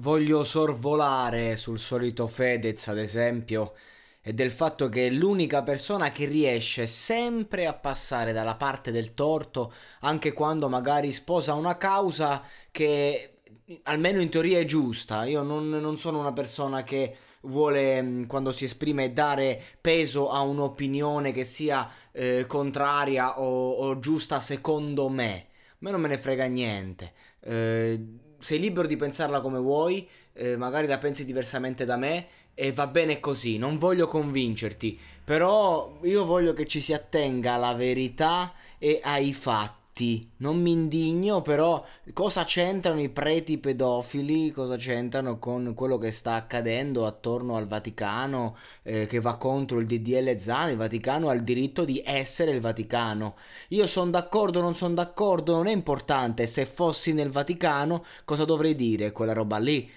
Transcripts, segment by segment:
Voglio sorvolare sul solito Fedez, ad esempio, e del fatto che è l'unica persona che riesce sempre a passare dalla parte del torto, anche quando magari sposa una causa che almeno in teoria è giusta. Io non, non sono una persona che vuole, quando si esprime, dare peso a un'opinione che sia eh, contraria o, o, giusta secondo me. A me non me ne frega niente. Eh, sei libero di pensarla come vuoi, eh, magari la pensi diversamente da me e va bene così, non voglio convincerti, però io voglio che ci si attenga alla verità e ai fatti fatti, non mi indigno, però cosa c'entrano i preti pedofili, cosa c'entrano con quello che sta accadendo attorno al Vaticano eh, che va contro il DDL Zan, il Vaticano ha il diritto di essere il Vaticano. Io sono d'accordo non sono d'accordo, non è importante, se fossi nel Vaticano cosa dovrei dire? Quella roba lì?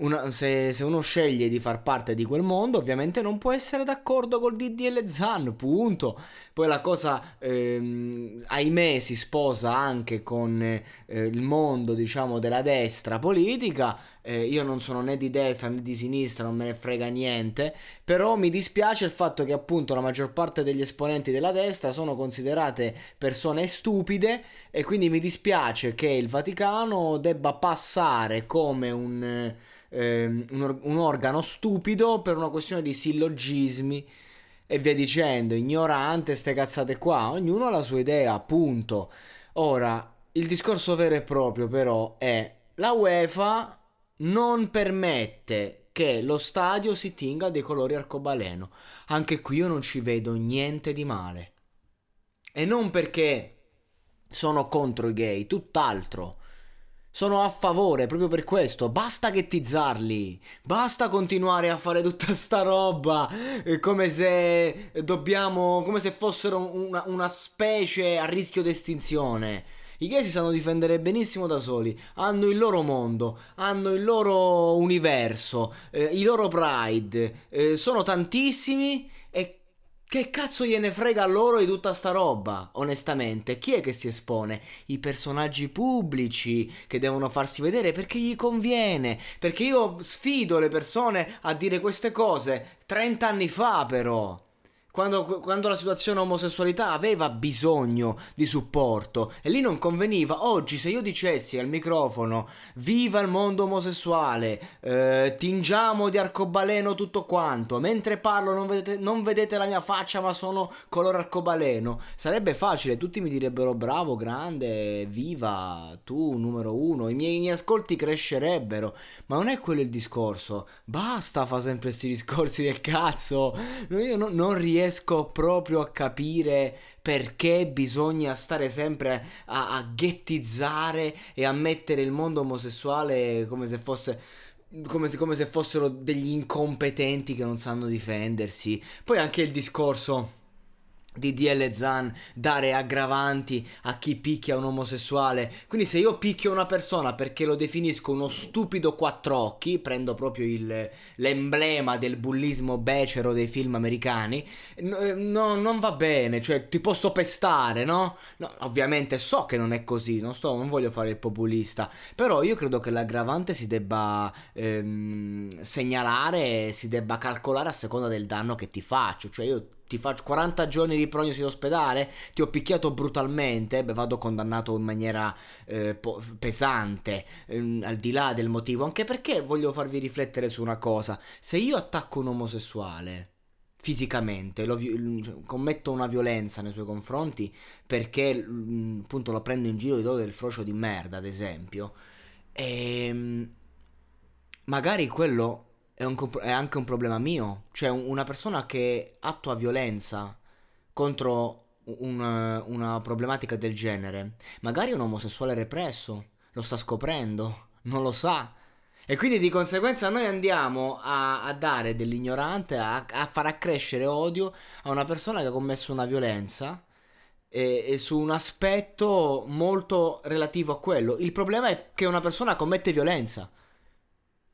Una, se, se, uno sceglie di far parte di quel mondo, ovviamente non può essere d'accordo col DDL Zan, punto. Poi la cosa, ehm, ahimè, si sposa anche con eh, il mondo, diciamo, della destra politica. Eh, io non sono né di destra né di sinistra, non me ne frega niente. Però mi dispiace il fatto che, appunto, la maggior parte degli esponenti della destra sono considerate persone stupide. E quindi mi dispiace che il Vaticano debba passare come un ehm, un, or- un organo stupido per una questione di sillogismi e via dicendo, ignorante, ste cazzate qua, ognuno ha la sua idea, appunto. Ora, il discorso vero e proprio però è la UEFA non permette che lo stadio si tinga dei colori arcobaleno. Anche qui io non ci vedo niente di male. E non perché sono contro i gay, tutt'altro. Sono a favore proprio per questo. Basta ghettizzarli. Basta continuare a fare tutta sta roba. Come se dobbiamo. come se fossero una, una specie a rischio di estinzione. I gay si sanno difendere benissimo da soli, hanno il loro mondo, hanno il loro universo, eh, i loro pride, eh, sono tantissimi e che cazzo gliene frega loro di tutta sta roba, onestamente? Chi è che si espone? I personaggi pubblici che devono farsi vedere perché gli conviene. Perché io sfido le persone a dire queste cose 30 anni fa, però. Quando, quando, la situazione omosessualità aveva bisogno di supporto e lì non conveniva. Oggi, se io dicessi al microfono viva il mondo omosessuale, eh, tingiamo di arcobaleno tutto quanto, mentre parlo non vedete, non vedete, la mia faccia ma sono color arcobaleno, sarebbe facile, tutti mi direbbero bravo, grande, viva, tu numero uno, i miei, miei ascolti crescerebbero, ma non è quello il discorso. Basta fa sempre questi discorsi del cazzo, io no, non riesco riesco proprio a capire perché bisogna stare sempre a, a ghettizzare e a mettere il mondo omosessuale come se fosse come se, come se, fossero degli incompetenti che non sanno difendersi. Poi anche il discorso di DL Zan dare aggravanti a chi picchia un omosessuale. Quindi se io picchio una persona perché lo definisco uno stupido quattro occhi, prendo proprio il, l'emblema del bullismo becero dei film americani, no, no, non va bene, cioè ti posso pestare, no? no? Ovviamente so che non è così, non, sto, non voglio fare il populista, però io credo che l'aggravante si debba ehm, segnalare, si debba calcolare a seconda del danno che ti faccio, cioè io ti faccio 40 giorni di prognosi in ospedale, ti ho picchiato brutalmente, beh, vado condannato in maniera eh, po- pesante, ehm, al di là del motivo, anche perché voglio farvi riflettere su una cosa, se io attacco un omosessuale fisicamente, lo, cioè, commetto una violenza nei suoi confronti perché mm, appunto lo prendo in giro e do del frocio di merda, ad esempio, e ehm, magari quello è, un, è anche un problema mio. Cioè, una persona che attua violenza contro un, una problematica del genere, magari un omosessuale represso, lo sta scoprendo, non lo sa. E quindi di conseguenza noi andiamo a, a dare dell'ignorante, a, a, far accrescere odio a una persona che ha commesso una violenza e, e su un aspetto molto relativo a quello. Il problema è che una persona commette violenza.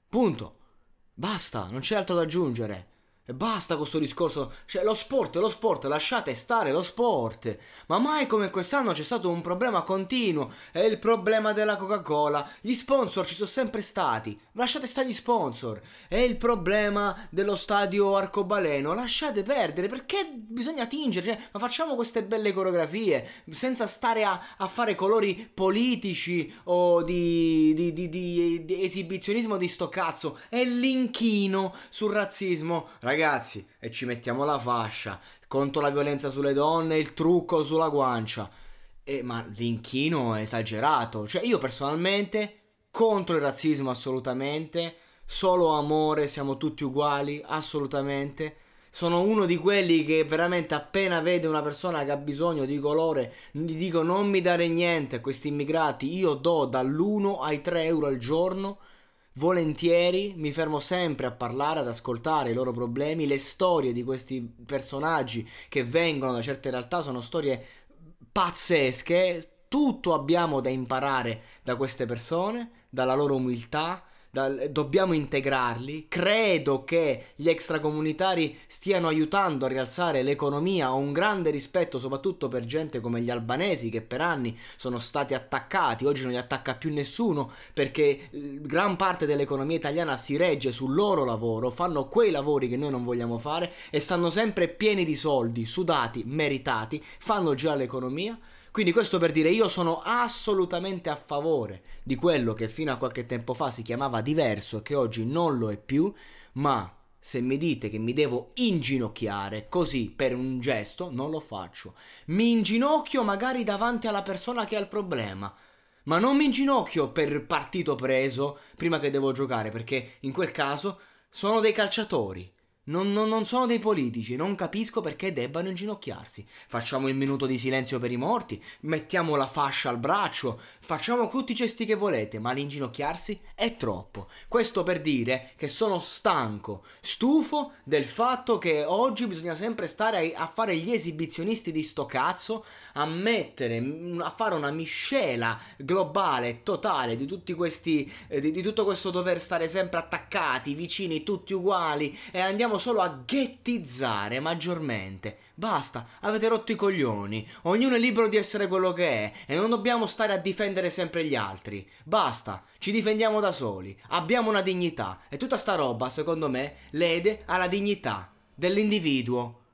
Punto. Basta, non c'è altro da aggiungere. E basta questo discorso, cioè lo sport, lo sport, lasciate stare lo sport. Ma mai come quest'anno c'è stato un problema continuo, è il problema della Coca-Cola. Gli sponsor ci sono sempre stati, lasciate stare gli sponsor. È il problema dello stadio arcobaleno, lasciate perdere, perché bisogna tingere, cioè, ma facciamo queste belle coreografie, senza stare a, a fare colori politici o di, di, di, di, esibizionismo di sto cazzo. È l'inchino sul razzismo, ragazzi ragazzi, e ci mettiamo la fascia contro la violenza sulle donne, il trucco sulla guancia. E, ma l'inchino è esagerato. Cioè, io personalmente contro il razzismo assolutamente. Solo amore, siamo tutti uguali, assolutamente. Sono uno di quelli che veramente appena vede una persona che ha bisogno di colore, gli dico non mi dare niente a questi immigrati, io do dall'1 ai 3 euro al giorno volentieri mi fermo sempre a parlare, ad ascoltare i loro problemi, le storie di questi personaggi che vengono da certe realtà sono storie pazzesche, tutto abbiamo da imparare da queste persone, dalla loro umiltà, da, dobbiamo integrarli. Credo che gli extracomunitari stiano aiutando a rialzare l'economia. Ho un grande rispetto soprattutto per gente come gli albanesi che per anni sono stati attaccati. Oggi non li attacca più nessuno perché eh, gran parte dell'economia italiana si regge sul loro lavoro. Fanno quei lavori che noi non vogliamo fare e stanno sempre pieni di soldi, sudati, meritati. Fanno già l'economia. Quindi questo per dire io sono assolutamente a favore di quello che fino a qualche tempo fa si chiamava diverso e che oggi non lo è più, ma se mi dite che mi devo inginocchiare così per un gesto, non lo faccio. Mi inginocchio magari davanti alla persona che ha il problema. Ma non mi inginocchio per partito preso prima che devo giocare, perché in quel caso sono dei calciatori. Non, non, non, sono dei politici, non capisco perché debbano inginocchiarsi. Facciamo il minuto di silenzio per i morti, mettiamo la fascia al braccio, facciamo tutti i gesti che volete, ma l'inginocchiarsi è troppo. Questo per dire che sono stanco, stufo del fatto che oggi bisogna sempre stare a, a fare gli esibizionisti di sto cazzo, a mettere, a fare una miscela globale, totale di tutti questi, eh, di, di tutto questo dover stare sempre attaccati, vicini, tutti uguali e andiamo solo a ghettizzare maggiormente. Basta, avete rotto i coglioni. Ognuno è libero di essere quello che è e non dobbiamo stare a difendere sempre gli altri. Basta, ci difendiamo da soli. Abbiamo una dignità e tutta sta roba, secondo me, lede alla dignità dell'individuo.